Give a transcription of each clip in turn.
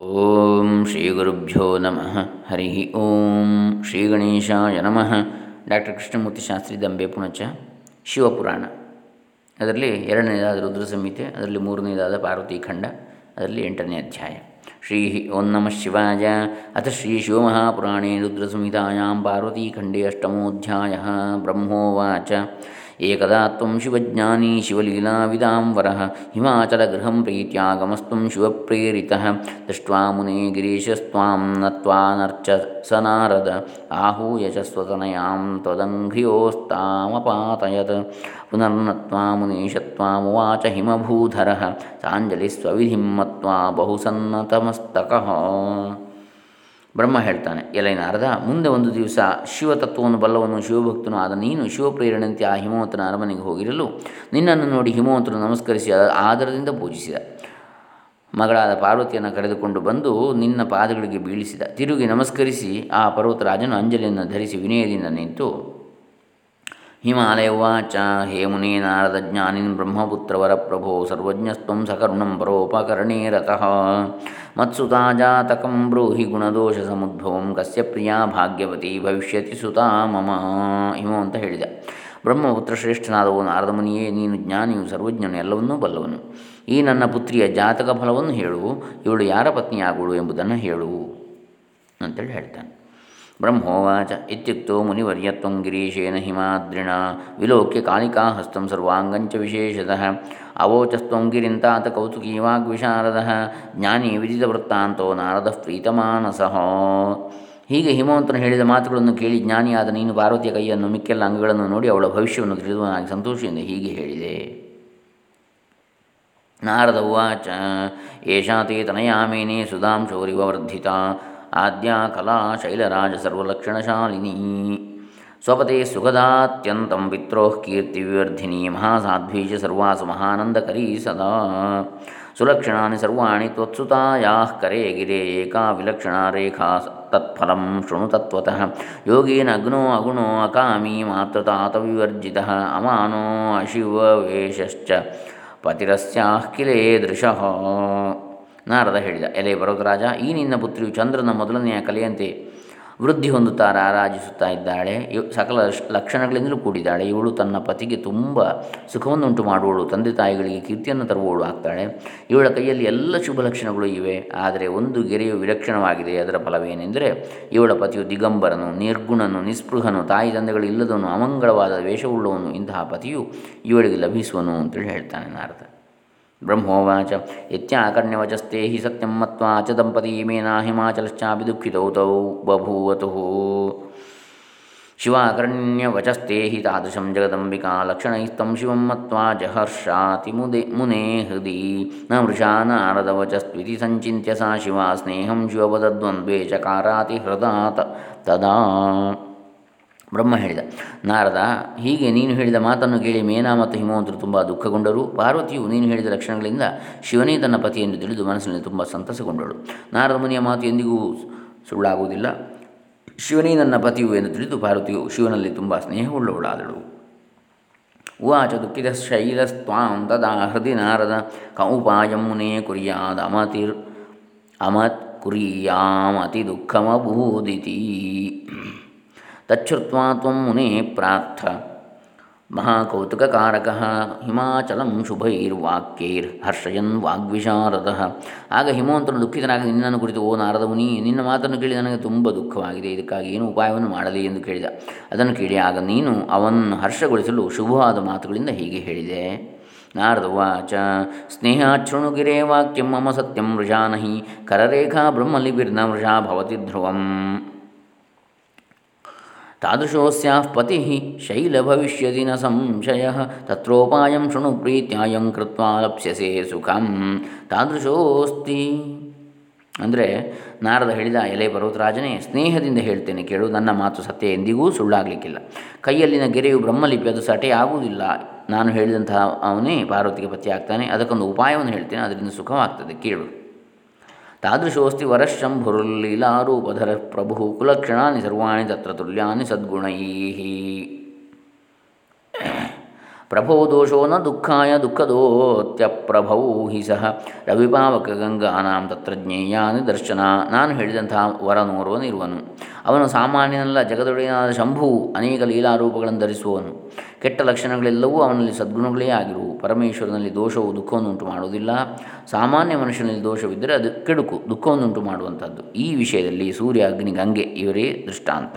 ಓಂ ಶ್ರೀ ಗುರುಭ್ಯೋ ನಮಃ. ಹರಿ ಓಂ ಶ್ರೀ ಗಣೇಶಾಯ ನಮಃ. ಡಾಕ್ಟರ್ ಕೃಷ್ಣಮೂರ್ತಿ ಶಾಸ್ತ್ರಿ ದಂಬೆ ಪುಣಚ, ಶಿವಪುರಾಣ. ಅದರಲ್ಲಿ ಎರಡನೇದಾದ ರುದ್ರ ಸಂಹಿತೆ ಅದರಲ್ಲಿ ಮೂರನೇದಾದ ಪಾರ್ವತಿ ಖಂಡ, ಅದರಲ್ಲಿ ಎಂಟನೇ ಅಧ್ಯಾಯ. ಶ್ರೀ ಓಂ ನಮಃ ಶಿವಾಯ. ಅಥ ಶ್ರೀ ಶಿವಮಹಾಪುರಾಣೇ ರುದ್ರಸಂಹಿತಾಯಾಂ ಪಾರ್ವತೀಖಂಡೇ ಅಷ್ಟಮೋಧ್ಯಾಯ ಬ್ರಹ್ಮೋವಾಚ. ಏಕದಾತ್ವಂ ಶಿವಜ್ಞಾನಿ ಶಿವಲೀಲಾವಿದಾಂವರಃ ಹಿಮಾಚಲಗೃಹಂ ಪ್ರೀತ್ಯಾಗಮಸ್ತ್ವಂ ಶಿವಪ್ರೇರಿತಃ ದೃಷ್ಟ್ವಾ ಮುನೇ ಗಿರೀಶಸ್ತ್ವಾಂ ನತ್ವಾನರ್ಚ ಸ ನಾರದ आहूय च स्वतनयां त्वदङ्घ्रियोस्तामपातयत् पुनर्नत्वा मुनीशत्वामुवाच हिमभूधरः साञ्जलिस्वविधिं मत्वा ಬ್ರಹ್ಮ ಹೇಳ್ತಾನೆ, ಎಲೈ ನಾರದ, ಮುಂದೆ ಒಂದು ದಿವಸ ಶಿವತತ್ವವನ್ನು ಬಲ್ಲವನು ಶಿವಭಕ್ತನು, ಆದ ನೀನು ಶಿವಪ್ರೇರಣೆಯಂತೆ ಆ ಹಿಮವಂತನ ಅರಮನೆಗೆ ಹೋಗಿರಲು. ನಿನ್ನನ್ನು ನೋಡಿ ಹಿಮವಂತನು ನಮಸ್ಕರಿಸಿ ಆದರದಿಂದ ಪೂಜಿಸಿದ. ಮಗಳಾದ ಪಾರ್ವತಿಯನ್ನು ಕರೆದುಕೊಂಡು ಬಂದು ನಿನ್ನ ಪಾದಗಳಿಗೆ ಬೀಳಿಸಿದ. ತಿರುಗಿ ನಮಸ್ಕರಿಸಿ ಆ ಪರ್ವತರಾಜನು ಅಂಜಲಿಯನ್ನು ಧರಿಸಿ ವಿನಯದಿಂದ ನಿಂತು ಹಿಮಾಲಯವಾಚ ಹೇ ಮುನೇ ನಾರದ ಜ್ಞಾನಿನ್ ಬ್ರಹ್ಮಪುತ್ರವರ ಪ್ರಭೋ, ಸರ್ವಜ್ಞಸ್ತ್ವಂ ಸಕರುಣಂ ಪರೋಪಕರಣೇ ರತಃ ಮತ್ಸುತಾ ಜಾತಕಂ ಬ್ರೂಹಿ ಗುಣದೋಷ ಸಮುದ್ಭವಂ ಕಸ್ಯ ಪ್ರಿಯಾ ಭಾಗ್ಯವತಿ ಭವಿಷ್ಯತಿ ಸುತಾ ಮಮ. ಹಿಮ ಅಂತ ಹೇಳಿದ. ಬ್ರಹ್ಮಪುತ್ರ ಶ್ರೇಷ್ಠನಾದವು ನಾರದ ಮುನಿಯೇ, ನೀನು ಜ್ಞಾನಿಯು, ಸರ್ವಜ್ಞನು, ಎಲ್ಲವನ್ನೂ ಬಲ್ಲವನು. ಈ ನನ್ನ ಪುತ್ರಿಯ ಜಾತಕ ಫಲವನ್ನು ಹೇಳು. ಇವಳು ಯಾರ ಪತ್ನಿಯಾಗುಳು ಎಂಬುದನ್ನು ಹೇಳು. ಅಂತೇಳಿ ಹೇಳ್ತಾನೆ. ಬ್ರಹ್ಮೋವಾಚ ಇತ್ಯುಕ್ತೋ ಮುನಿವರ್ಯತ್ವಂ ಗಿರೀಶೇನ ಹಿಮಾದ್ರಿಣ ವಿಲೋಕ್ಯ ಕಾಳಿಕಾಹಸ್ತಂ ಸರ್ವಾಂಗಂಚ ವಿಶೇಷತಃ ಅವೋಚಸ್ತ್ವಂ ಗಿರಿಂತಾತ ಕೌತುಕೀ ವಾಗ್ವಿಶಾರದ ಜ್ಞಾನಿ ವಿಧಿತ ವೃತ್ತಾಂತೋ ನಾರದ ಪ್ರೀತಮಾನಸಹೋ ಹೀಗೆ ಹಿಮವಂತನು ಹೇಳಿದ ಮಾತುಗಳನ್ನು ಕೇಳಿ ಜ್ಞಾನಿಯಾದ ನೀನು ಪಾರ್ವತಿಯ ಕೈಯನ್ನು ಮಿಕ್ಕೆಲ್ಲ ಅಂಗಗಳನ್ನು ನೋಡಿ ಅವಳ ಭವಿಷ್ಯವನ್ನು ತಿಳಿದುವನಾಗಿ ಸಂತೋಷದಿಂದ ಹೀಗೆ ಹೇಳಿದೆ. ನಾರದ ಉವಾಚ ಏಷಾ ತೇ ತನಯಾಮೇನೆ ಸುಧಾಂ ಶೌರಿವರ್ಧಿತ ಆದ್ಯಾ ಕಲಾ ಶೈಲರಾಜ ಸರ್ವಲಕ್ಷಣಶಾಲಿನಿ ಸ್ವಪತೆ ಸುಖದಾತ್ಯಂತಂ ಪಿತ್ರೋಃ ಕೀರ್ತಿವಿವರ್ಧಿನಿ. ಮಹಾಸಾಧ್ವೀ ಚ ಸರ್ವಾಸು ಮಹಾನಂದಕರೀ ಸದಾ. ಸುಲಕ್ಷಣಾನಿ ಸರ್ವಾಣಿ ತ್ವತ್ಸುತಾಯಾಃ ಕರೆ ಗಿರೆ ಏಕಾ ವಿಲಕ್ಷಣಾ ರೇಖಾ ತತ್ಫಲಂ ಶೃಣು ತತ್ವತಃ. ಯೋಗೇನ ಅಗ್ನೋ ಅಗುಣೋ ಅಕಾಮಿ ಮಾತೃತಾತ ವಿವರ್ಜಿತಃ ಅಮಾನೋ ಅಶಿವವೇಶಶ್ಚ ಪತಿರಸ್ಯಾಃ ಕಿಲೇದೃಶಃ ನಾರದ ಹೇಳಿದ, ಎಲೆ ವರದರಾಜ ಈ ನಿನ್ನ ಪುತ್ರಿಯು ಚಂದ್ರನ ಮೊದಲನೆಯ ಕಲೆಯಂತೆ ವೃದ್ಧಿ ಹೊಂದುತ್ತಾ ರಾರಾಜಿಸುತ್ತಾ ಇದ್ದಾಳೆ ಸಕಲ ಲಕ್ಷಣಗಳಿಂದಲೂ ಕೂಡಿದ್ದಾಳೆ, ಇವಳು ತನ್ನ ಪತಿಗೆ ತುಂಬ ಸುಖವನ್ನುಂಟು ಮಾಡುವಳು, ತಂದೆ ತಾಯಿಗಳಿಗೆ ಕೀರ್ತಿಯನ್ನು ತರುವವಳು ಆಗ್ತಾಳೆ, ಇವಳ ಕೈಯಲ್ಲಿ ಎಲ್ಲ ಶುಭ ಲಕ್ಷಣಗಳು ಇವೆ, ಆದರೆ ಒಂದು ಗೆರೆಯು ವಿಲಕ್ಷಣವಾಗಿದೆ, ಅದರ ಫಲವೇನೆಂದರೆ ಇವಳ ಪತಿಯು ದಿಗಂಬರನು, ನಿರ್ಗುಣನು, ನಿಸ್ಪೃಹನು, ತಾಯಿ ತಂದೆಗಳು ಇಲ್ಲದವನು ಅಮಂಗಳವಾದ ವೇಷವುಳ್ಳವನು, ಇಂತಹ ಪತಿಯು ಇವಳಿಗೆ ಲಭಿಸುವನು ಅಂತೇಳಿ ಹೇಳ್ತಾನೆ ನಾರದ. ಬ್ರಹ್ಮೋವಾಚ ಇತ್ಯಾಕರ್ಣ್ಯವಚಸ್ತೆ ಹಿ ಸತ್ಯಂ ಮತ್ವಾ ಚ ದಂಪತಿ ಮೇನಾ ಹಿಮಾಚಲಶ್ಚಾಪಿ ದುಃಖಿತೌ ತೌ ಬಭೂವತು ಶಿವಾಕರ್ಣ್ಯವಚಸ್ತೆ ಹಿ ತಾದೃಶಂ ಜಗದಂಬಿಕಾ ಲಕ್ಷಣೈಸ್ತಂ ಶಿವಂ ಮತ್ವಾ ಜಹರ್ಷಾತಿ ಮುದೆ ಮುನೇ ಹೃದಿ ನ ವೃಷಾ ನಾರದವಚಸ್ತ್ವಿತಿ ಸಂಚಿತ್ಯ ಸಾ ಶಿವ ಸ್ನೇಹಂ ಶಿವಪದದ್ವಂದ್ವೇ ಚಕಾರಾತಿ ಹೃದಾತ ತದಾ ಬ್ರಹ್ಮ ಹೇಳಿದ, ನಾರದ, ಹೀಗೆ ನೀನು ಹೇಳಿದ ಮಾತನ್ನು ಕೇಳಿ ಮೇನಾ ಮತ್ತು ಹಿಮವಂತರು ತುಂಬ ದುಃಖಗೊಂಡರು. ಪಾರ್ವತಿಯು ನೀನು ಹೇಳಿದ ಲಕ್ಷಣಗಳಿಂದ ಶಿವನೇ ತನ್ನ ಪತಿಯನ್ನು ತಿಳಿದು ಮನಸ್ಸಿನಲ್ಲಿ ತುಂಬ ಸಂತಸಗೊಂಡಳು ನಾರದ ಮುನಿಯ ಮಾತು ಎಂದಿಗೂ ಸುಳ್ಳಾಗುವುದಿಲ್ಲ. ಶಿವನೇ ನನ್ನ ಪತಿಯು ಎಂದು ತಿಳಿದು ಪಾರ್ವತಿಯು ಶಿವನಲ್ಲಿ ತುಂಬ ಸ್ನೇಹವುಳ್ಳವಳಾದಳು. ಉವಾಚ ದುಃಖಿತ ಶೈಲಸ್ತ್ವಾಂ ತದಾ ಹೃದಯ ನಾರದ ಕೌಪಾಯಂ ಮುನೇ ಕುರಿಯಾದ ಅಮತಿರ್, ಅಮತ್ ಕುರಿಯಾಮತಿ ದುಃಖಮಭೂದಿತಿ. ತಚ್ಛ್ರುತ್ವಾ ತ್ವಂ ಮುನೇ ಪ್ರಾರ್ಥ. ಮಹಾಕೌತುಕಕಾರಕ ಹಿಮಾಚಲಂ ಶುಭೈರ್ವಾಕ್ಯೈರ್ ಹರ್ಷಯನ್ ವಾಗ್ವಿಶಾರದ. ಆಗ ಹಿಮವಂತನು ದುಃಖಿತನಾಗಿ ನಿನ್ನನ್ನು ಕುರಿತು, ಓ ನಾರದ ಮುನಿ ನಿನ್ನ ಮಾತನ್ನು ಕೇಳಿ ನನಗೆ ತುಂಬ ದುಃಖವಾಗಿದೆ. ಇದಕ್ಕಾಗಿ ಏನು ಉಪಾಯವನ್ನು ಮಾಡಲಿ ಎಂದು ಕೇಳಿದ. ಅದನ್ನು ಕೇಳಿ ಆಗ ನೀನು ಅವನನ್ನು ಹರ್ಷಗೊಳಿಸಲು ಶುಭವಾದ ಮಾತುಗಳಿಂದ ಹೀಗೆ ಹೇಳಿದೆ. ನಾರದ ಉವಾಚ ಸ್ನೇಹಾಚ್ಛೃಣುಗಿರೇ ವಾಕ್ಯಂ ಮಮ ಸತ್ಯಂ ವೃಷಾನಹಿ ಕರರೇಖಾ ಬ್ರಹ್ಮಲಿಬಿರ್ನ ವೃಷಾ ಭವತಿ ಧ್ರುವಂ. ತಾದೃಶೋಸ್ಯಾಃ ಪತಿ ಶೈಲಭವಿಷ್ಯತಿ ನ ಸಂಶಯ ತತ್ರೋಪಾಯಂ ಶೃಣು ಪ್ರೀತ್ಯಾಯಂ ಲಪ್ಸ್ಯಸೆ ಸುಖಂ ತಾದೃಶೋಸ್ತಿ ಅಂದರೆ ನಾರದ ಹೇಳಿದ ಎಲೆ ಪರ್ವತರಾಜನೇ, ಸ್ನೇಹದಿಂದ ಹೇಳ್ತೇನೆ ಕೇಳು, ನನ್ನ ಮಾತು ಸತ್ಯ ಎಂದಿಗೂ ಸುಳ್ಳಾಗಲಿಕ್ಕಿಲ್ಲ. ಕೈಯಲ್ಲಿನ ಗೆರೆಯು ಬ್ರಹ್ಮಲಿಪಿ, ಅದು ಸಟೆ ಆಗುವುದಿಲ್ಲ. ನಾನು ಹೇಳಿದಂತಹ ಅವನೇ ಪಾರ್ವತಿಗೆ ಪತಿಯಾಗ್ತಾನೆ, ಅದಕ್ಕೊಂದು ಉಪಾಯವನ್ನು ಹೇಳ್ತೇನೆ, ಅದರಿಂದ ಸುಖವಾಗ್ತದೆ, ಕೇಳು. ತಾದೃಶೋಸ್ತಿ ವರಶಂಭುರ್ಲೀಲಾರೂಪಧರ ಪ್ರಭು ಕುಲಕ್ಷಣಾನಿ ಸರ್ವಾಣಿ ತತ್ರ ತುಲ್ಯಾನಿ ಸದ್ಗುಣೈ ಪ್ರಭೋ ದೋಷೋ ನ ದುಃಖಾಯ ದುಃಖದೋತ್ಯಪ್ರಭೌ ಹಿ ಸಹ ರವಿಪಾವಕ ಗಂಗಾನಾಂ ತತ್ರ ಜ್ಞೇಯಾನಿ ದರ್ಶನ. ನಾನು ಹೇಳಿದಂತಹ ವರನೋರ್ವನಿರುವನು ಅವನು ಸಾಮಾನ್ಯನಲ್ಲ, ಜಗದೊಡೆಯನಾದ ಶಂಭು ಅನೇಕ ಲೀಲಾರೂಪಗಳನ್ನು ಧರಿಸುವನು ಕೆಟ್ಟ ಲಕ್ಷಣಗಳೆಲ್ಲವೂ ಅವನಲ್ಲಿ ಸದ್ಗುಣಗಳೇ ಆಗಿರುವು ಪರಮೇಶ್ವರನಲ್ಲಿ ದೋಷವು ದುಃಖವನ್ನು ಉಂಟು ಮಾಡುವುದಿಲ್ಲ. ಸಾಮಾನ್ಯ ಮನುಷ್ಯನಲ್ಲಿ ದೋಷವಿದ್ದರೆ ಅದು ಕೆಡುಕು ದುಃಖವನ್ನುಂಟು ಮಾಡುವಂಥದ್ದು. ಈ ವಿಷಯದಲ್ಲಿ ಸೂರ್ಯ, ಅಗ್ನಿ, ಗಂಗೆ ಇವರೇ ದೃಷ್ಟಾಂತ.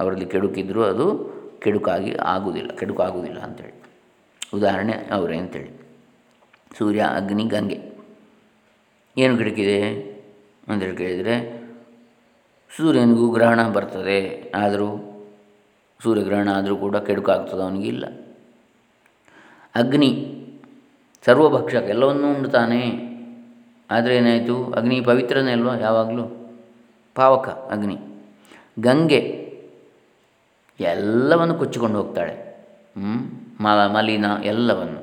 ಅವರಲ್ಲಿ ಕೆಡುಕಿದ್ದರೂ ಅದು ಕೆಡುಕಾಗಿ ಆಗುವುದಿಲ್ಲ, ಕೆಡುಕಾಗುವುದಿಲ್ಲ ಅಂಥೇಳಿ ಉದಾಹರಣೆ ಅವರೇ ಅಂಥೇಳಿ ಸೂರ್ಯ, ಅಗ್ನಿ, ಗಂಗೆ. ಏನು ಕೆಡುಕಿದೆ ಅಂತೇಳಿ ಕೇಳಿದರೆ, ಸೂರ್ಯನಿಗೂ ಗ್ರಹಣ ಬರ್ತದೆ, ಆದರೂ ಸೂರ್ಯಗ್ರಹಣ ಆದರೂ ಕೂಡ ಕೆಡುಕಾಗ್ತದೆ ಅವನಿಗಿಲ್ಲ. ಅಗ್ನಿ, ಸರ್ವಭಕ್ಷಕ, ಎಲ್ಲವನ್ನೂ ಉಂಡುತ್ತಾನೆ ಆದರೆ ಏನಾಯಿತು? ಅಗ್ನಿ ಪವಿತ್ರನೇ ಅಲ್ವಾ ಯಾವಾಗಲೂ? ಪಾವಕ, ಅಗ್ನಿ. ಗಂಗೆ ಎಲ್ಲವನ್ನು ಕೊಚ್ಚಿಕೊಂಡು ಹೋಗ್ತಾಳೆ. ಮಲ, ಮಲಿನ ಎಲ್ಲವನ್ನು.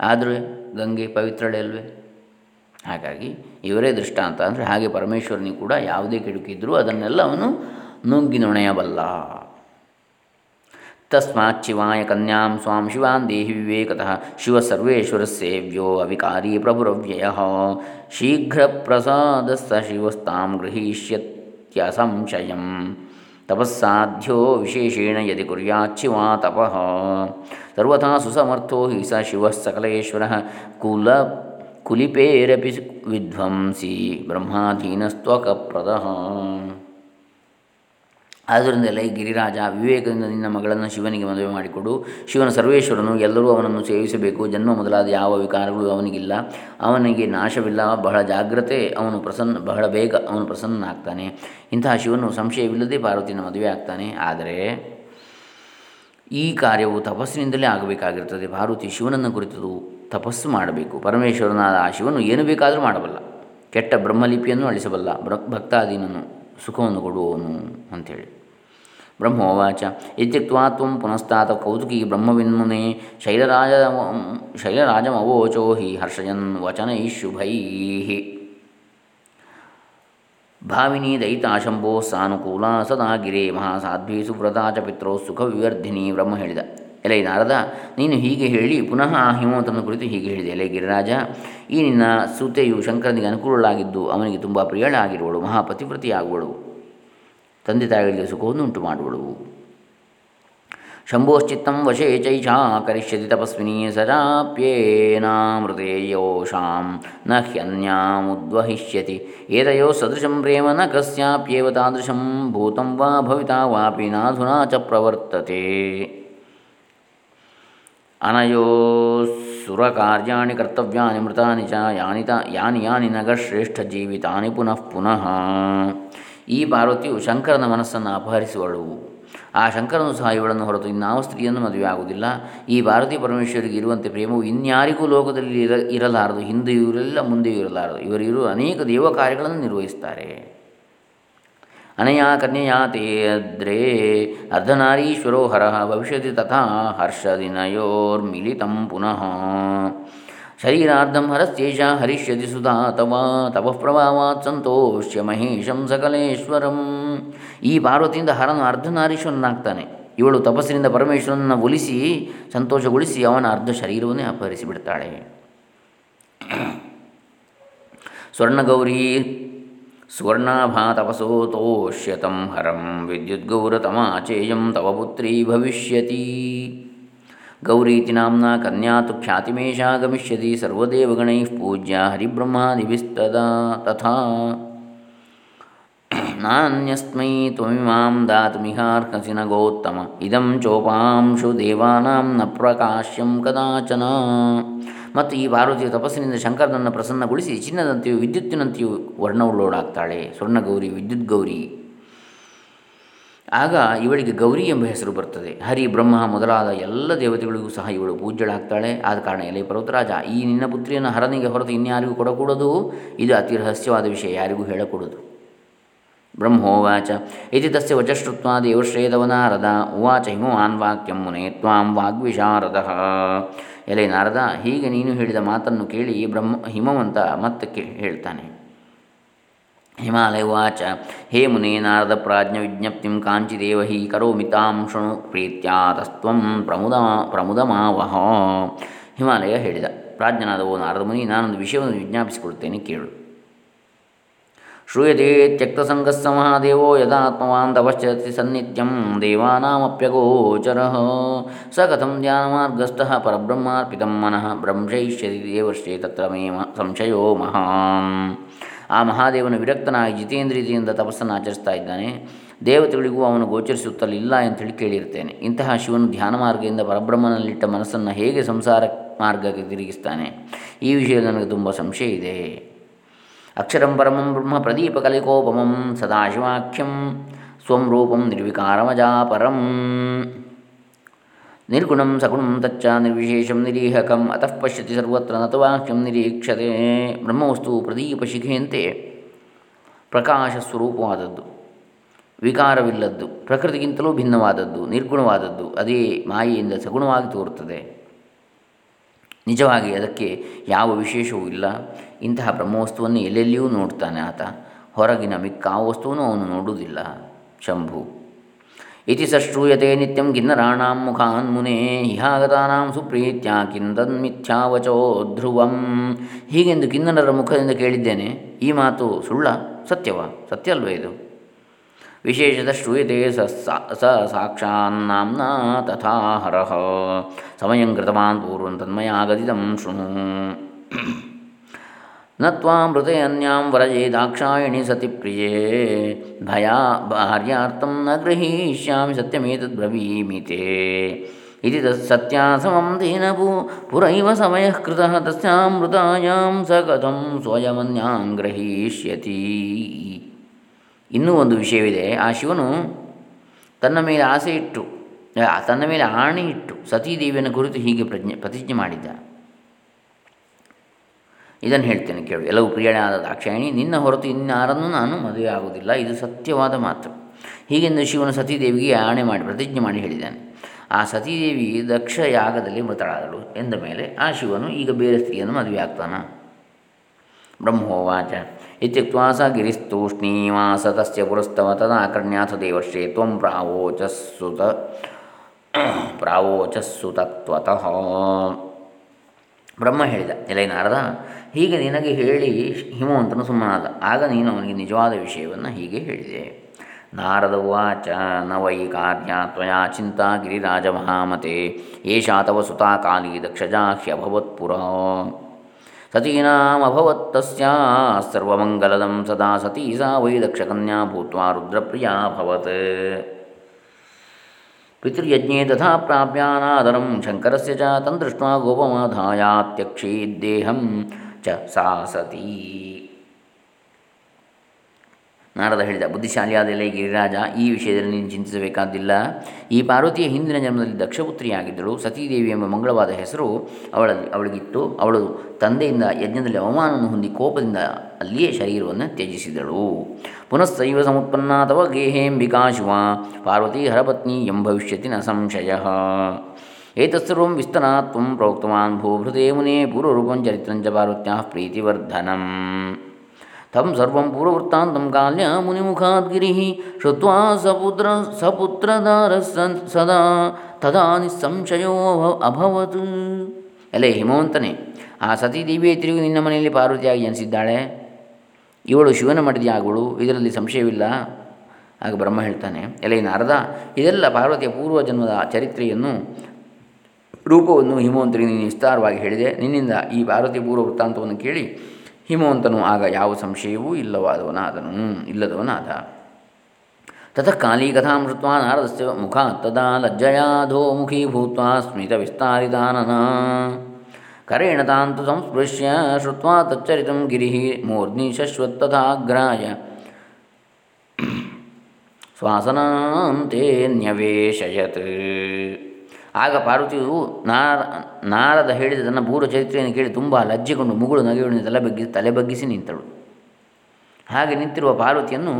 ಆದರೆ ಗಂಗೆ ಪವಿತ್ರಳೆ ಅಲ್ವೇ? ಹಾಗಾಗಿ ಇವರೇ ದೃಷ್ಟಾಂತ. ಅಂದರೆ ಹಾಗೆ ಪರಮೇಶ್ವರನಿಗೆ ಕೂಡ ಯಾವುದೇ ಕೆಡುಕಿದ್ದರೂ ಅದನ್ನೆಲ್ಲ ಅವನು ನುಗ್ಗಿ तस्माच्चिवाय कन्यां स्वां शिवां देहि विवेकतः शिवः सर्वेश्वरस्सेव्यो अविकारी प्रभुरव्ययः। शीघ्रप्रसादस्य शिवस्तां गृहीष्यत्यसंशयं तपस्साध्यो विशेषेण यदि कुर्याच्चिवा तपः। सर्वथा सुसमर्थो हि स शिवः सकलेश्वरः कुल कुलिपेरपि विध्वंसी ब्रह्माधीनस्त्वकप्रदः। ಕುಲಿಪೇರಪಿ ವಿಧ್ವಂಸಿ ಆದ್ದರಿಂದ ಈ ಗಿರಿರಾಜ ವಿವೇಕದಿಂದ ನಿನ್ನ ಮಗಳನ್ನು ಶಿವನಿಗೆ ಮದುವೆ ಮಾಡಿಕೊಡು. ಶಿವನ ಸರ್ವೇಶ್ವರನು, ಎಲ್ಲರೂ ಅವನನ್ನು ಸೇವಿಸಬೇಕು. ಜನ್ಮ ಮೊದಲಾದ ಯಾವ ವಿಕಾರಗಳು ಅವನಿಗಿಲ್ಲ. ಅವನಿಗೆ ನಾಶವಿಲ್ಲ. ಬಹಳ ಜಾಗ್ರತೆ. ಅವನು ಪ್ರಸನ್ನ, ಬಹಳ ಬೇಗ ಅವನು ಪ್ರಸನ್ನನಾಗ್ತಾನೆ. ಇಂತಹ ಶಿವನು ಸಂಶಯವಿಲ್ಲದೆ ಪಾರ್ವತಿಯನ್ನು ಮದುವೆ ಆಗ್ತಾನೆ. ಆದರೆ ಈ ಕಾರ್ಯವು ತಪಸ್ಸಿನಿಂದಲೇ ಆಗಬೇಕಾಗಿರ್ತದೆ ಪಾರ್ವತಿ ಶಿವನನ್ನು ಕುರಿತು ತಪಸ್ಸು ಮಾಡಬೇಕು. ಪರಮೇಶ್ವರನಾದ ಆ ಶಿವನು ಏನು ಬೇಕಾದರೂ ಮಾಡಬಲ್ಲ. ಕೆಟ್ಟ ಬ್ರಹ್ಮಲಿಪಿಯನ್ನು ಅಳಿಸಬಲ್ಲ. ಭಕ್ತಾದೀನನು ಸುಖವನ್ನು ಕೊಡುವವನು ಅಂಥೇಳಿ. ಬ್ರಹ್ಮೋವಾಚ. ಇತ್ಯುಕ್ತ ತ್ವಂ ಪುನಸ್ತಾತ ಕೌತುಕಿ ಬ್ರಹ್ಮವಿನ್ಮುನೆ ಶೈಲರಾಜ ಶೈಲರಾಜಮವೋಚೋ ಹಿ ಹರ್ಷಯನ್ ವಚನೈ ಶುಭೈ. ಭಾವಿನಿ ದಯಿತಾಶಂಭೋ ಸಾನುಕೂಲ ಸದಾ ಗಿರೇ ಮಹಾಸಾಧ್ವಿ ಸುವ್ರತಾ ಚ ಪಿತ್ರೋ ಸುಖ ವಿವರ್ಧಿನಿ ಬ್ರಹ್ಮ ಹೇಳಿದ. ಎಲೆ ನಾರದ, ನೀನು ಹೀಗೆ ಹೇಳಿ ಪುನಃ ಆ ಹಿಮವಂತನ ಕುರಿತು ಹೀಗೆ ಹೇಳಿದೆ. ಎಲೆ ಗಿರಿರಾಜ, ಈ ನಿನ್ನ ಸೂತೆಯು ಶಂಕರನಿಗೆ ಅನುಕೂಲಳಾಗಿದ್ದು ಅವನಿಗೆ ತುಂಬ ಪ್ರಿಯಳಾಗಿರುವಳು, ಮಹಾಪತಿವ್ರತಿಯಾಗುವಳು. ತಂದೆ ತಾಯಿಗಳಿಗೆ ಸುಖವನ್ನು ಉಂಟು ಮಾಡುವಳು ಶಂಭೋಶ್ಚಿತ್ತಂ ವಶೇ ಚೈಷಾ ಕರಿಷ್ಯತಿ ತಪಸ್ವಿನಿ ಸದಾಪ್ಯೇನಾಮೃತೇಯೋಷಾಂ ನ ಹ್ಯನ್ಯಾಮುದ್ವಹಿಷ್ಯತಿ. ಏತಯೋ ಸದೃಶಂ ಪ್ರೇಮ ನ ಕಸ್ಯಾಪ್ಯೇವ ತಾದೃಶಂ ಭೂತಂ ವಾ ಭವಿತಾ ವಾಪಿ ನಾಧುನಾ ಚ ಪ್ರವರ್ತತೆ. ಅನಯೋ ಸುರಕಾರ್ಯಾಣಿ ಕರ್ತವ್ಯಾನಿ ಮೃತಾನಿ ಚ ಯಾನಿ ತ, ಯಾನಿ ಯಾನಿ ನಗಶ್ರೇಷ್ಠ ಜೀವಿತಾನಿ ಪುನಃ ಪುನಃ. ಈ ಪಾರ್ವತಿಯು ಶಂಕರನ ಮನಸ್ಸನ್ನು ಅಪಹರಿಸುವಳು. ಆ ಶಂಕರನು ಸಹ ಇವಳನ್ನು ಹೊರತು ಇನ್ನಾವ ಸ್ತ್ರೀಯನ್ನು ಮದುವೆ ಆಗುವುದಿಲ್ಲ. ಈ ಭಾರತೀಯ ಪರಮೇಶ್ವರಿಗೆ ಇರುವಂತೆ ಪ್ರೇಮವು ಇನ್ಯಾರಿಗೂ ಲೋಕದಲ್ಲಿ ಇರ, ಇರಲಾರದು ಹಿಂದೆ ಇವರೆಲ್ಲ ಮುಂದೆಯೂ ಇರಲಾರದು. ಇವರಿರು ಅನೇಕ ದೇವ ಕಾರ್ಯಗಳನ್ನು ನಿರ್ವಹಿಸ್ತಾರೆ ಅನಯಾ ಕನ್ಯೆಯಾ ತೇದ್ರೇ ಅರ್ಧನಾರೀಶ್ವರೋ ಹರಹ ಭವಿಷ್ಯತಿ ತಥಾ ಹರ್ಷದಿನಯೋರ್ಮಿಲಿತಂ ಪುನಃ. ಶರೀರಾರ್ಧಂ हरिष्यति ಹರಿಷ್ಯತಿ ಸುಧಾ ತವಾ ತಪಃಪ್ರಭಾವಾತ್ ಸಂತೋಷ್ಯ ಮಹೇಶಂ ಸಕಲೇಶ್ವರಂ ಈ ಪಾರ್ವತಿಯಿಂದ ಹರನು ಅರ್ಧನಾರೀಶ್ವರನಾಗ್ತಾನೆ ಇವಳು ತಪಸ್ಸಿನಿಂದ ಪರಮೇಶ್ವರನನ್ನು ಒಲಿಸಿ, ಸಂತೋಷಗೊಳಿಸಿ ಅವನ ಅರ್ಧ ಶರೀರವನ್ನೇ ಅಪಹರಿಸಿ ಬಿಡ್ತಾಳೆ ಸ್ವರ್ಣಗೌರಿ, ಸ್ವರ್ಣಾಭಾ ಹರಂ ತೋಷ್ಯತಂ ಹರಂ, ವಿದ್ಯುದ್ಗೌರತಮಾಚೇಯಂ ತವ ಪುತ್ರಿ ಭವಿಷ್ಯತಿ. ಗೌರೀತಿ ನಾಂನ ಕನ್ಯಾ ತು ಖ್ಯಾತಿಮೇಷಾ ಗಮಿಷ್ಯತಿ ಸರ್ವದೇವಗಣೈ ಪೂಜ್ಯ ಹರಿಬ್ರಹ್ಮಾದಿಭಿಸ್ತದಾ ತಥಾ ನಾನ್ಯಸ್ಮೈ ತ್ವಮಿಮಾಂ ದಾತುಮಿಹಾರ್ಹಸಿ ನ ಗೋತ್ತಮ ಇದಂ ಚೋಪಾಂಶು ದೇವಾನಾಂ ನ ಪ್ರಕಾಶ್ಯಂ ಕದಾಚನ ಮತ್ತು ಈ ಪಾರ್ವತಿಯ ತಪಸ್ಸಿನಿಂದ ಶಂಕರನನ್ನು ಪ್ರಸನ್ನಗೊಳಿಸಿ ಚಿನ್ನದಂತೆಯೂ ವಿದ್ಯುತ್ತಿನಂತೆಯೂ ವರ್ಣವುಳ್ಳೋಳಾಗ್ತಾಳೆ ಸ್ವರ್ಣಗೌರಿ, ವಿದ್ಯುತ್ ಗೌರಿ. ಆಗ ಇವಳಿಗೆ ಗೌರಿ ಎಂಬ ಹೆಸರು ಬರ್ತದೆ. ಹರಿ, ಬ್ರಹ್ಮ ಮೊದಲಾದ ಎಲ್ಲ ದೇವತೆಗಳಿಗೂ ಸಹ ಇವಳು ಪೂಜ್ಯಳಾಗ್ತಾಳೆ ಆದ ಕಾರಣ ಎಲೆ ಪರ್ವತರಾಜ ಈ ನಿನ್ನ ಪುತ್ರಿಯನ್ನು ಹರನಿಗೆ ಹೊರತು ಇನ್ಯಾರಿಗೂ ಕೊಡಕೂಡದು? ಇದು ಅತಿ ರಹಸ್ಯವಾದ ವಿಷಯ, ಯಾರಿಗೂ ಹೇಳಕೂಡದು. ಬ್ರಹ್ಮೋವಾಚ. ಇತಿ ತಸ್ಯ ವಚಶ್ರುತ್ವ ದೇವಶ್ರೇದವನಾರದ. ಉವಾಚ ಹಿಮವಾನ್ ವಾಕ್ಯಂ ಮುನೆ ತ್ವಾಂ ವಾಗ್ವಿಶಾರದ. ಎಲೆ ನಾರದ, ಹೀಗೆ ನೀನು ಹೇಳಿದ ಮಾತನ್ನು ಕೇಳಿ ಬ್ರಹ್ಮ ಹಿಮವಂತ ಮತ್ತೆ ಹೇಳ್ತಾನೆ. ಹಿಮಾಲಯ ಉಚ ಹೇ ಮುನೇ ನಾರದ ಪ್ರಾಜ್ಞ ವಿಜ್ಞಪ್ತಿ ಕಾಂಚಿದೇವ ಹಿ ಕರೋಮಿ ತಾಂ ಶೃಣು ಪ್ರೀತ್ಯಾ ತಸ್ತ್ವಂ ಪ್ರಮುದ, ಪ್ರಮುದಮಾವಹ. ಹಿಮಾಲಯ ಹೇಳಿದ. ಪ್ರಾಜ್ಞನಾದ ಓ ನಾರದ ಮುನಿ, ನಾನೊಂದು ವಿಷಯವನ್ನು ವಿಜ್ಞಾಪಿಸಿಕೊಡುತ್ತೇನೆ ಕೇಳು. ಶ್ರೂಯತೆ ತ್ಯಕ್ತಸಂಗಸ್ಸ ಮಹಾದೇವೋ ಯದಾತ್ಮವಾನ್ ತಪಶ್ಚರತಿ ಸನ್ನಿತ್ಯಂ ದೇವಾನಾಮಪ್ಯಗೋಚರ ಸ ಕಥಂ ಧ್ಯಾನಮಾರ್ಗಸ್ಥಃ ಪರಬ್ರಹ್ಮಾರ್ಪಿತಂ ಮನಃ ಬ್ರಹ್ಮೈಷ್ಯತಿ ದೇವರ್ಷೇ ತತ್ರ ಮೇ ಸಂಶಯೋ ಮಹಾನ್ ಆ ಮಹಾದೇವನು ವಿರಕ್ತನಾಗಿ ಜಿತೇಂದ್ರಿಯತೆಯಿಂದ ತಪಸ್ಸನ್ನು ಆಚರಿಸ್ತಾ ಇದ್ದಾನೆ. ದೇವತೆಗಳಿಗೂ ಅವನು ಗೋಚರಿಸುತ್ತಲಿಲ್ಲ ಅಂತೇಳಿ ಕೇಳಿರ್ತೇನೆ ಇಂತಹ ಶಿವನು ಧ್ಯಾನ ಮಾರ್ಗದಿಂದ ಪರಬ್ರಹ್ಮನಲ್ಲಿಟ್ಟ ಮನಸ್ಸನ್ನು ಹೇಗೆ ಸಂಸಾರ ಮಾರ್ಗಕ್ಕೆ ತಿರುಗಿಸ್ತಾನೆ? ಈ ವಿಷಯದಲ್ಲಿ ನನಗೆ ತುಂಬ ಸಂಶಯ ಇದೆ. ಅಕ್ಷರಂ ಪರಮಂ ಬ್ರಹ್ಮ ಪ್ರದೀಪ ಕಲಿಕೋಪಮಂ ಸದಾಶಿವಾಖ್ಯಂ ಸ್ವಂ ರೂಪಂ ನಿರ್ವಿಕಾರಮಜಾಪರಂ ನಿರ್ಗುಣಂ ಸಗುಣಂ ತಚ್ಚ ನಿರ್ವಿಶೇಷಂ ನಿರೀಹಕಂ ಅತಃ ಪಶ್ಯತಿ ಸರ್ವತ್ರ ನತವಾಕ್ಯಂ ನಿರೀಕ್ಷತೆ ಬ್ರಹ್ಮವಸ್ತು ಪ್ರದೀಪ ಶಿಖೆಯಂತೆ ಪ್ರಕಾಶ ಸ್ವರೂಪವಾದದ್ದು ವಿಕಾರವಿಲ್ಲದ್ದು ಪ್ರಕೃತಿಗಿಂತಲೂ ಭಿನ್ನವಾದದ್ದು ನಿರ್ಗುಣವಾದದ್ದು ಅದೇ ಮಾಯೆಯಿಂದ ಸಗುಣವಾಗಿ ತೋರುತ್ತದೆ। ನಿಜವಾಗಿ ಅದಕ್ಕೆ ಯಾವ ವಿಶೇಷವೂ ಇಲ್ಲ। ಇಂತಹ ಬ್ರಹ್ಮವಸ್ತುವನ್ನು ಎಲ್ಲೆಲ್ಲಿಯೂ ನೋಡ್ತಾನೆ ಆತ। ಹೊರಗಿನ ಮಿಕ್ಕ ಆ ವಸ್ತುವನ್ನು ಅವನು ನೋಡುವುದಿಲ್ಲ। ಶಂಭು ಇತಿ ಸಶ್ರೂಯತೆ ನಿತ್ಯಂ ಕಿನ್ನರಾಣಾಂ ಮುಖಾನ್ ಮುನೇ ಇಹಾಗತಾನಾಂ ಸುಪ್ರೀತ್ಯ ಕಿಂದನ್ಮಿಥ್ಯಾವಚೋ ಧ್ರುವಂ ಹೀಗೆಂದು ಕಿನ್ನರರ ಮುಖದಿಂದ ಕೇಳಿದ್ದೇನೆ, ಈ ಮಾತು ಸುಳ್ಳ, ಸತ್ಯವ? ಸತ್ಯ ಅಲ್ವೇ ಇದು? ವಿಶೇಷದ ಶ್ರೂಯತೆ ಸ ಸ ಸಾಕ್ಷಾನ್ನಾಂನ ತಥಾ ಹರಹ ಸಮಯಂ ಕೃತವಾನ್ ಪೂರ್ವಂ ತನ್ಮಯಾಗದಿದಂ ಶೃಣು। ನ ತ್ವಾಂ ಅನ್ಯಾಂ ವರಜೆ ದಾಕ್ಷಾಯಿಣಿ ಸತಿ ಪ್ರಿಯೇ. ಭಯ ಭಾರ್ಯಾರ್ಥಂ ನ ಗೃಹೀಷ್ಯಾಮಿ ಸತ್ಯಮೇತದ್ ಬ್ರವೀಮಿ ತೇ ಇತಿ ಸತ್ಯ ಸಮಂ ತೇನ ಪು ಪುರೈವ ಸಮಯ ಕೃತ ತಸ್ಯಾಮೃತಾಯಾಂ ಸ ಕಥಂ ಸ್ವಯಮನ್ಯಾಂ ಗ್ರಹೀಷ್ಯತಿ ಇನ್ನೂ ಒಂದು ವಿಷಯವಿದೆ, ಆ ಶಿವನು ತನ್ನ ಮೇಲೆ ಆಸೆ ಇಟ್ಟು ತನ್ನ ಮೇಲೆ ಆಣೆ ಇಟ್ಟು ಸತೀದೇವಿಯನ್ನು ಕುರಿತು ಹೀಗೆ ಪ್ರಜ್ಞೆ, ಪ್ರತಿಜ್ಞೆ ಮಾಡಿದ್ದ ಇದನ್ನು ಹೇಳ್ತೇನೆ ಕೇಳು. ಎಲ್ಲವೂ ಆದ ದಾಕ್ಷಾಯಣಿ, ನಿನ್ನ ಹೊರತು ಇನ್ನಾರನ್ನು ನಾನು ಮದುವೆ ಆಗುವುದಿಲ್ಲ. ಇದು ಸತ್ಯವಾದ ಮಾತು. ಹೀಗೆಂದು ಶಿವನು ಸತೀದೇವಿಗೆ ಆಣೆ ಮಾಡಿ, ಪ್ರತಿಜ್ಞೆ ಮಾಡಿ ಹೇಳಿದ್ದಾನೆ. ಆ ಸತೀದೇವಿ ದಕ್ಷ ಯಾಗದಲ್ಲಿ ಮೃತಳಾದಳು. ಎಂದ ಮೇಲೆ ಆ ಶಿವನು, ಈಗ ಬೇರೆ ಸ್ತ್ರೀಯನ್ನು ಮದುವೆ ಆಗ್ತಾನ? ಬ್ರಹ್ಮೋವಾಚ. ಇತ್ಯುಕ್ತ ಸ ಗಿರಿಸ್ತೂಷ್ಣೀವಾಸ ತಸ್ಯ ಪುರಸ್ತವ ತದಾಕರ್ಣ್ಯಾಥ ದೇವಶ್ರೇ ತ್ವಂ ಪ್ರಾವೋಚಸ್ಸುತ ಪ್ರಾವೋಚಸ್ಸುತತ್ವತಃ. ಬ್ರಹ್ಮ ಹೇಳಿದ ಎಲೈ ನಾರದ ಹೀಗೆ ನಿನಗೆ ಹೇಳಿ ಹಿಮವಂತನು ಸುಮ್ಮನಾದ. ಆಗ ನೀನು ಅವನಿಗೆ ನಿಜವಾದ ವಿಷಯವನ್ನು ಹೀಗೆ ಹೇಳಿದೆ. ನಾರದ ಉಚ ನ ವೈ ಕಾರ್ಯ ಚಿಂತಾ ಗಿರಿರಾಜ ಮಹಾಮತೆ, ಏಷಾ ತವ ಸುತಾ ಕಾಲಿ ದಕ್ಷಜಾಹ್ಯಭವತ್ಪುರ ಸತೀನಾಮಭವತ್ತಸ್ಯಾ ಸರ್ವಮಂಗಲದಂ ಸದಾ ಸತೀ ಸಾ ವೈ ದಕ್ಷಕನ್ಯಾ ಭೂತ್ವಾ ರುದ್ರಪ್ರಿಯಾಭವತ್ ಪಿತೃಯಜ್ಞೆ ತಥಾ ಪ್ರಾಪ್ಯಾನಾದರಂ ಶಂಕರಸ್ಯ ಚ ತಂದೃಷ್ಟ್ವಾ ಗೋಪಮಾಧಾಯಾತ್ಯಕ್ಷೀದ್ದೇಹಂ ಚ ಸಾಸತಿ ನಾರದ ಹೇಳಿದ ಬುದ್ಧಿಶಾಲಿಯಾದ ಎಲೆ ಗಿರಿರಾಜ, ಈ ವಿಷಯದಲ್ಲಿ ನೀನು ಚಿಂತಿಸಬೇಕಾದಿಲ್ಲ. ಈ ಪಾರ್ವತಿಯ ಹಿಂದಿನ ಜನ್ಮದಲ್ಲಿ ದಕ್ಷಪುತ್ರಿಯಾಗಿದ್ದಳು. ಸತೀದೇವಿ ಎಂಬ ಮಂಗಳವಾದ ಹೆಸರು ಅವಳಲ್ಲಿ, ಅವಳಿಗಿತ್ತು. ಅವಳು ತಂದೆಯಿಂದ ಯಜ್ಞದಲ್ಲಿ ಅವಮಾನವನ್ನು ಹೊಂದಿ ಕೋಪದಿಂದ ಅಲ್ಲಿಯೇ ಶರೀರವನ್ನು ತ್ಯಜಿಸಿದಳು. ಪುನಃಸೈವ ಸಮತ್ಪನ್ನ ಅಥವಾ ಗೇಹೇಂಬಿಕಾ ಶಿವ. ಪಾರ್ವತಿ ಹರಪತ್ನಿ ಎಂಭವಿಷ್ಯತಿ ನ ಸಂಶಯ. ಏತತ್ಸರ್ವಂ ವಿಸ್ತನಾತ್ವಂ ಪ್ರೋಕ್ತವಾನ್ ಭೂಭೃತೆ ಮುನೇ ಪೂರ್ವರೂಪಂ ಚರಿತ್ರಂಚ ಪಾರ್ವತ್ಯಾ ಪ್ರೀತಿವರ್ಧನಂ. ತಂ ಸರ್ವಂ ಪೂರ್ವವೃತ್ತಾಂತಂ ಕಾಲ್ಯ ಮುನಿಮುಖಾದ್ಗಿರಿ ಶ್ರುತ್ವಾ ಸಪುತ್ರ ಸಪುತ್ರದಾರ ಸದಾ ತದಾ ನಿಸ್ಸಂಶಯೋ ಅಭವತ್. ಎಲೆ ಹಿಮವಂತನೇ, ಆ ಸತೀದೇವಿಯೇ ತಿರುಗಿ ನಿನ್ನ ಮನೆಯಲ್ಲಿ ಪಾರ್ವತಿಯಾಗಿ ಜನಿಸಿದ್ದಾಳೆ. ಇವಳು ಶಿವನ ಮಡದಿಯಾಗುವಳು ಇದರಲ್ಲಿ ಸಂಶಯವಿಲ್ಲ. ಆಗ ಬ್ರಹ್ಮ ಹೇಳ್ತಾನೆ, ಎಲೆ ನಾರದ, ಇದೆಲ್ಲ ಪಾರ್ವತಿಯ ಪೂರ್ವ ಜನ್ಮದ ಚರಿತ್ರೆಯನ್ನು ರೂಪವನ್ನು ಹಿಮವಂತನಿಗೆ ನೀನು ವಿಸ್ತಾರವಾಗಿ ಹೇಳಿದೆ. ನಿನ್ನಿಂದ ಈ ಭಾರತೀಯ ಪೂರ್ವ ವೃತ್ತಾಂತವನ್ನು ಕೇಳಿ ಹಿಮವಂತನು ಆಗ ಯಾವ ಸಂಶಯವೂ ಇಲ್ಲವಾದವನಾದನು, ಇಲ್ಲದವನಾದ. ತತಃ ಕಾಲಿ ಕಥಾಂ ಶೃತ್ವಾ ನಾರದಸ್ಯ ಮುಖ ತದಾ ಲಜ್ಜಯಾಧೋ ಮುಖಿ ಭೂತ್ವ ಸ್ಮಿತ ವಿಸ್ತಾರಿತಾನನ ಕರೇಣ ತಾಂತು ಸಂಸ್ಪೃಶ್ಯ ಶುತ್ವ ತಚ್ಚರಿತಂ ಗಿರಿ ಮೂರ್ಧ್ನಿ ಶಶ್ವತ್ತಥಾಗ್ರಾಯ ಶ್ವಾಸನಾಂತೆ ನ್ಯವೇಶಯತ್ ಆಗ ಪಾರ್ವತಿಯು ನಾರ, ನಾರದ ಹೇಳಿದ ತನ್ನ ಪೂರ್ವ ಚರಿತ್ರೆಯನ್ನು ಕೇಳಿ ತುಂಬ ಲಜ್ಜೆಗೊಂಡು ಮುಗುಳು ನಗೆಗೊಂಡು ತಲೆ ಬಗ್ಗೆ, ತಲೆ ಬಗ್ಗಿಸಿ ನಿಂತಳು. ಹಾಗೆ ನಿಂತಿರುವ ಪಾರ್ವತಿಯನ್ನು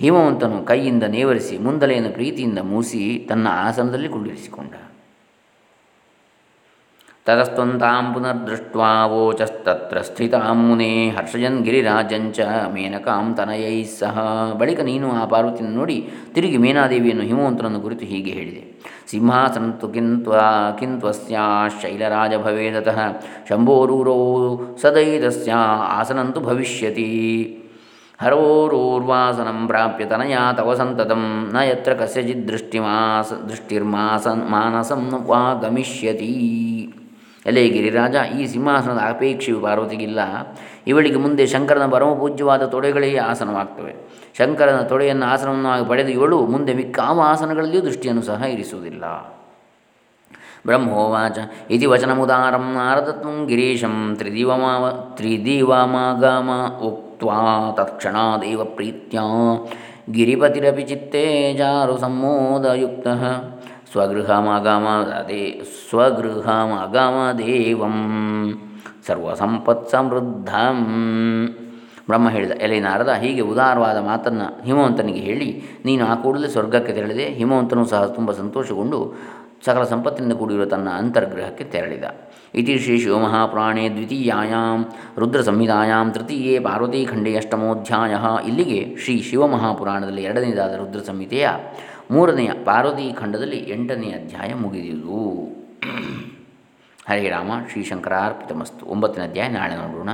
ಹಿಮವಂತನು ಕೈಯಿಂದ ನೇವರಿಸಿ, ಮುಂದಲೆಯನ್ನು ಪ್ರೀತಿಯಿಂದ ಮೂಸಿ ತನ್ನ ಆಸನದಲ್ಲಿ ಕುಳ್ಳಿರಿಸಿಕೊಂಡ. ತತಸ್ತ್ವಂತಾಂ ಪುನರ್ದೃಷ್ಟ್ವಾ ವೋಚಸ್ತತ್ರ ಸ್ಥಿತಾಂ ಮುನೇ ಹರ್ಷಯನ್ ಗಿರಿರಾಜಂಚ ಮೇನಕಾಂ ತನಯೈ ಸಹ ಬಳಿಕ ನೀನು ಆ ಪಾರ್ವತಿಯನ್ನು ನೋಡಿ, ತಿರುಗಿ ಮೇನಾದೇವಿಯನ್ನು ಹಿಮವಂತನನ್ನು ಕುರಿತು ಹೀಗೆ ಹೇಳಿದೆ. ಸಿಂಹಾಸನಂತು ಕಿಂತ್ವ ಕಿಂತ್ವಸ್ಯಾ ಶೈಲರಾಜ ಭವೇದತಃ ಶಂಭೋರೂರೋ ಸದೈದಸ್ಯ ಆಸನಂತು ಭವಿಷ್ಯತಿ। ಹರೋರೂರ್ವಾಸನ ಪ್ರಾಪ್ಯ ತನಯಾ ತವ ಸಂತತಂ, ನ ಯತ್ರ ಕಸ್ಯಚಿತ್ ದೃಷ್ಟಿಮಾಸ ದೃಷ್ಟಿರ್ಮಾಸ ಮಾನಸಂ ವಾ ಗಮಿಷ್ಯತಿ। ಎಲೆ ಗಿರಿರಾಜ ಈ ಸಿಂಹಾಸನದ ಅಪೇಕ್ಷೆಯು ಪಾರ್ವತಿಗಿಲ್ಲ. ಇವಳಿಗೆ ಮುಂದೆ ಶಂಕರನ ಪರಮಪೂಜ್ಯವಾದ ತೊಡೆಗಳೇ ಆಸನವಾಗ್ತವೆ. ಶಂಕರನ ತೊಡೆಯನ್ನು ಆಸನವನ್ನಾಗಿ ಪಡೆದು ಇವಳು ಮುಂದೆ ಮಿಕ್ಕಾವ ಆಸನಗಳಲ್ಲಿಯೂ ದೃಷ್ಟಿಯನ್ನು ಸಹ ಇರಿಸುವುದಿಲ್ಲ. ಬ್ರಹ್ಮೋವಾಚ, ಇತಿ ವಚನಮುದಾರಂ ನಾರದತ್ವಂ ಗಿರೀಶಂ ತ್ರಿದಿವಮಾವ, ತ್ರಿದಿವಮಾಗಮ ಉಕ್ತ್ವಾ ತತ್ಕ್ಷಣಾದೇವ ಪ್ರೀತ್ಯ ಗಿರಿಪತಿರಪಿ ಚಿತ್ತೇ ಸಂಮೋದಯುಕ್ತ. ಸ್ವಗೃಹಮಗಮದೇ, ಸ್ವಗೃಹಮಗಮದೇವಂ ಸರ್ವಸಂಪತ್ಸಮೃದ್ಧಂ. ಬ್ರಹ್ಮ ಹೇಳಿದ, ಎಲೆ ನಾರದ, ಹೀಗೆ ಉದಾರವಾದ ಮಾತನ್ನು ಹಿಮವಂತನಿಗೆ ಹೇಳಿ, ನೀನು ಆ ಕೂಡಲೇ ಸ್ವರ್ಗಕ್ಕೆ ತೆರಳಿದೆ, ಹಿಮವಂತನು ಸಹ ತುಂಬ ಸಂತೋಷಗೊಂಡು ಸಕಲ ಸಂಪತ್ತಿನಿಂದ ಕೂಡಿರುವ ತನ್ನ ಅಂತರ್ಗ್ರಹಕ್ಕೆ ತೆರಳಿದ. ಇತಿ ಶ್ರೀ ಶಿವಮಹಾಪುರಾಣೇ ದ್ವಿತೀಯಾಂ ರುದ್ರ ಸಂಹಿತಾಯಾಂ ತೃತೀಯೇ ಪಾರ್ವತೀಖಂಡೇ ಅಷ್ಟಮೋಧ್ಯಾಯ. ಇಲ್ಲಿಗೆ ಶ್ರೀ ಶಿವಮಹಾಪುರಾಣದಲ್ಲಿ ಎರಡನೇದಾದ ರುದ್ರ ಸಂಹಿತೆಯ ಮೂರನೆಯ ಪಾರ್ವತಿ ಖಂಡದಲ್ಲಿ ಎಂಟನೆಯ ಅಧ್ಯಾಯ ಮುಗಿದಿದು. ಹರೇ ರಾಮ, ಶ್ರೀ ಮಸ್ತು ಒಂಬತ್ತನೇ ಅಧ್ಯಾಯ ನಾಳೆ ನೋಡೋಣ.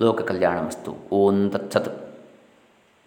ಲೋಕ ಕಲ್ಯಾಣಮಸ್ತು. ಓಂ ತತ್ಸತ್.